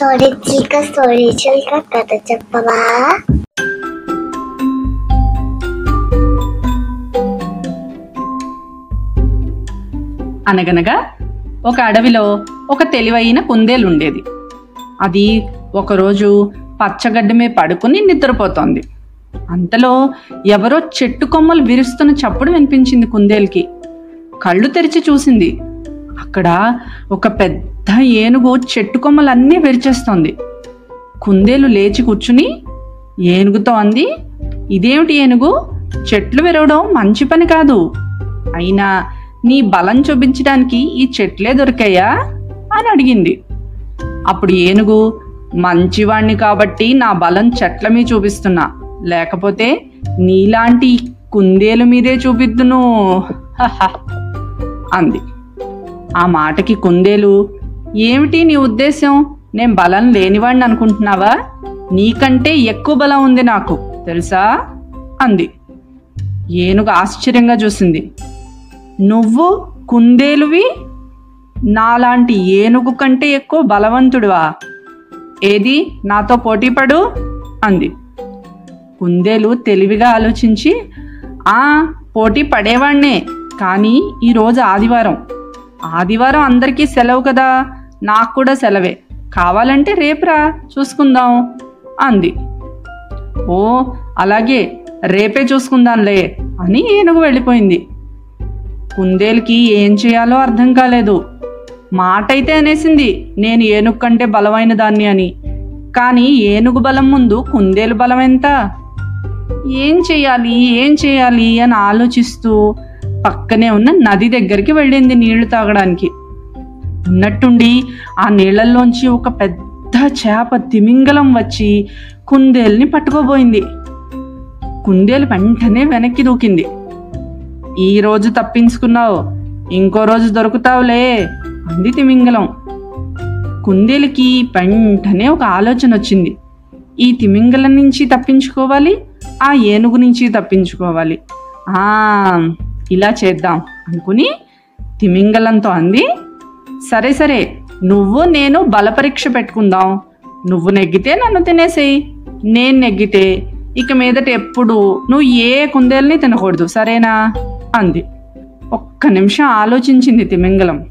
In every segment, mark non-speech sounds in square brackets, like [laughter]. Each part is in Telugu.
స్టోరీ చిల్క స్టోరీ చిల్క కథ చెప్పవా? అనగనగా ఒక అడవిలో ఒక తెలివైన కుందేలు ఉండేది అది ఒకరోజు పచ్చగడ్డి మీద పడుకుని నిద్రపోతోంది. అంతలో ఎవరో చెట్టు కొమ్మలు విరుస్తున్న చప్పుడు వినిపించింది కుందేలుకి కళ్ళు తెరిచి చూసింది అక్కడ ఒక పెద్ద ఏనుగు చెట్టు కొమ్మలన్నీ విరిచేస్తోంది. కుందేలు లేచి కూర్చుని ఏనుగుతో అంది ఇదేమిటి ఏనుగు? చెట్లు విరవడం మంచి పని కాదు. అయినా నీ బలం చూపించడానికి ఈ చెట్లే దొరికాయా? అని అడిగింది. అప్పుడు ఏనుగు మంచివాణ్ణి కాబట్టి నా బలం చెట్ల మీద చూపిస్తున్నా. లేకపోతే నీలాంటి కుందేలు మీదే చూపిద్దును. హహ [laughs] అంది. ఆ మాటకి కుందేలు ఏమిటి నీ ఉద్దేశం నేను బలం లేనివాడిని అనుకుంటున్నావా? నీకంటే ఎక్కువ బలం ఉంది నాకు తెలుసా? అంది. ఏనుగు ఆశ్చర్యంగా చూసింది. నువ్వు కుందేలువి? నాలాంటి ఏనుగు కంటే ఎక్కువ బలవంతుడివా? ఏది? నాతో పోటీపడు? అంది. కుందేలు తెలివిగా ఆలోచించి ఆ పోటీ పడేవాణ్ణే కానీ ఈరోజు ఆదివారం. ఆదివారం అందరికీ సెలవు కదా. నాకు కూడా సెలవే. కావాలంటే రేపురా చూసుకుందాం అంది. ఓ అలాగే. రేపే చూసుకుందాంలే అని ఏనుగు వెళ్ళిపోయింది. కుందేలుకి ఏం చేయాలో అర్థం కాలేదు. మాట అయితే అనేసింది నేను ఏనుగు కంటే బలమైన దాన్ని అని. కానీ ఏనుగు బలం ముందు కుందేలు బలం ఎంత? ఏం చేయాలి ఏం చేయాలి అని ఆలోచిస్తూ పక్కనే ఉన్న నది దగ్గరికి వెళ్ళింది నీళ్ళు తాగడానికి. ఉన్నట్టుండి ఆ నీళ్ళల్లోంచి ఒక పెద్ద చేప తిమింగలం వచ్చి కుందేల్ని పట్టుకోబోయింది. కుందేలు వెంటనే వెనక్కి దూకింది. ఈ రోజు తప్పించుకున్నావు ఇంకో రోజు దొరుకుతావులే అంది తిమింగలం. కుందేలుకి వెంటనే ఒక ఆలోచన వచ్చింది. ఈ తిమింగలం నుంచి తప్పించుకోవాలి ఆ ఏనుగు నుంచి తప్పించుకోవాలి. ఆ ఇలా చేద్దాం అనుకుని తిమింగలంతో అంది. సరే సరే నువ్వు నేను బలపరీక్ష పెట్టుకుందాం. నువ్వు నెగ్గితే నన్ను తినేసేయి. నేను నెగ్గితే ఇక మీదట ఎప్పుడు నువ్వు ఏ కుందేల్ని తినకూడదు సరేనా? అంది. ఒక్క నిమిషం ఆలోచించింది తిమింగలం.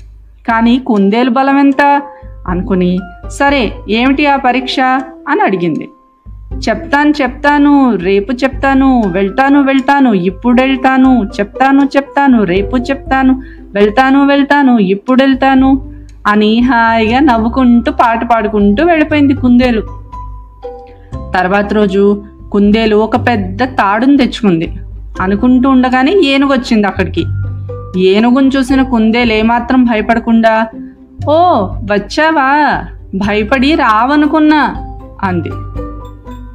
కానీ కుందేలు బలం ఎంత అనుకుని సరే ఏమిటి ఆ పరీక్ష? అని అడిగింది. చెప్తాను చెప్తాను రేపు చెప్తాను వెళ్తాను వెళ్తాను ఇప్పుడు వెళ్తాను చెప్తాను చెప్తాను రేపు చెప్తాను వెళ్తాను వెళ్తాను ఇప్పుడు వెళ్తాను అని హాయిగా నవ్వుకుంటూ పాట పాడుకుంటూ వెళ్ళిపోయింది కుందేలు. తర్వాత రోజు కుందేలు ఒక పెద్ద తాడును తెచ్చుకుంది. అనుకుంటూ ఉండగానే ఏనుగు వచ్చింది అక్కడికి. ఏనుగును చూసిన కుందేలు ఏమాత్రం భయపడకుండా ఓ వచ్చావా? భయపడి రావనుకున్నా అంది.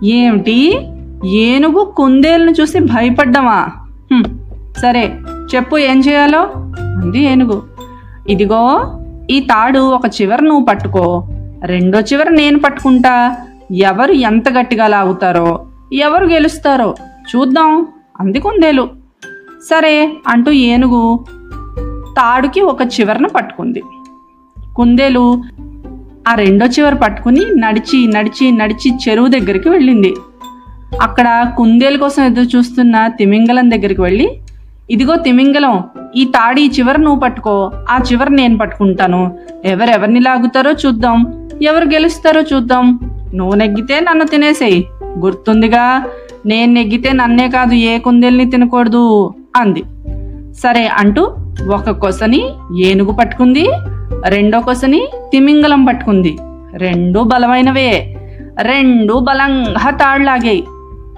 ఏమిటి? ఏనుగు కుందేలును చూసి భయపడ్డామా? సరే చెప్పు ఏం చేయాలో? అంది ఏనుగు. ఇదిగో ఈ తాడు ఒక చివర నువ్వు పట్టుకో. రెండో చివర నేను పట్టుకుంటా. ఎవరు ఎంత గట్టిగా లాగుతారో ఎవరు గెలుస్తారో చూద్దాం అంది కుందేలు. సరే అంటూ ఏనుగు తాడుకి ఒక చివరను పట్టుకుంది. కుందేలు ఆ రెండో చివర పట్టుకుని నడిచి నడిచి నడిచి చెరువు దగ్గరికి వెళ్ళింది. అక్కడ కుందేలు కోసం ఎదురు చూస్తున్న తిమింగలం దగ్గరికి వెళ్ళి ఇదిగో తిమింగలం ఈ తాడి ఈ చివర నువ్వు పట్టుకో ఆ చివర నేను పట్టుకుంటాను. ఎవరెవరిని లాగుతారో చూద్దాం ఎవరు గెలుస్తారో చూద్దాం. నువ్వు నెగ్గితే నన్ను తినేసేయి. గుర్తుందిగా నేను నెగ్గితే నన్నే కాదు ఏ కుందేల్ని తినకూడదు అంది. సరే అంటూ ఒక కొసని ఏనుగు పట్టుకుంది రెండో కొసని తిమింగలం పట్టుకుంది. రెండు బలమైనవే. రెండు బలంగా తాళ్ళాగాయి.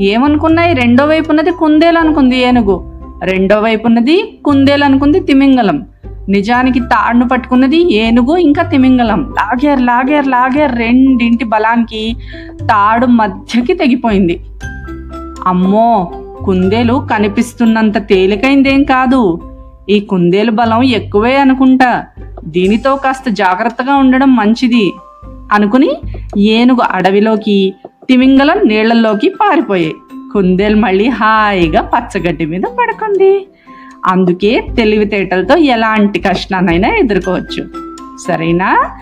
ఏమనుకున్నాయి? రెండో వైపు ఉన్నది కుందేలు అనుకుంది ఏనుగు. రెండో వైపు ఉన్నది కుందేలు అనుకుంది తిమింగలం. నిజానికి తాడును పట్టుకున్నది ఏనుగు ఇంకా తిమింగలం. లాగేర్ లాగేర్ లాగేర్ రెండింటి బలానికి తాడు మధ్యకి తెగిపోయింది. అమ్మో! కుందేలు కనిపిస్తున్నంత తేలికైందేం కాదు. ఈ కుందేలు బలం ఎక్కువే అనుకుంటా. దీనితో కాస్త జాగ్రత్తగా ఉండడం మంచిది అనుకుని ఏనుగు అడవిలోకి తిమింగలం నీళ్ళలోకి పారిపోయాయి కుందేలు మళ్ళీ హాయిగా పచ్చగడ్డి మీద పడుకుంది. అందుకే తెలివితేటలతో ఎలాంటి కష్టాన్నైనా ఎదుర్కోవచ్చు. సరేనా?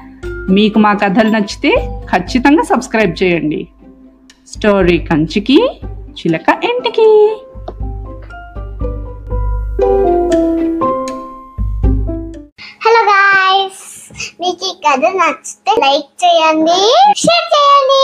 మీకు మా కథలు నచ్చితే ఖచ్చితంగా సబ్స్క్రైబ్ చేయండి. స్టోరీ కంచికి చిలక ఇంటికి. కథ నచ్చితే లైక్ చేయండి షేర్ చేయండి.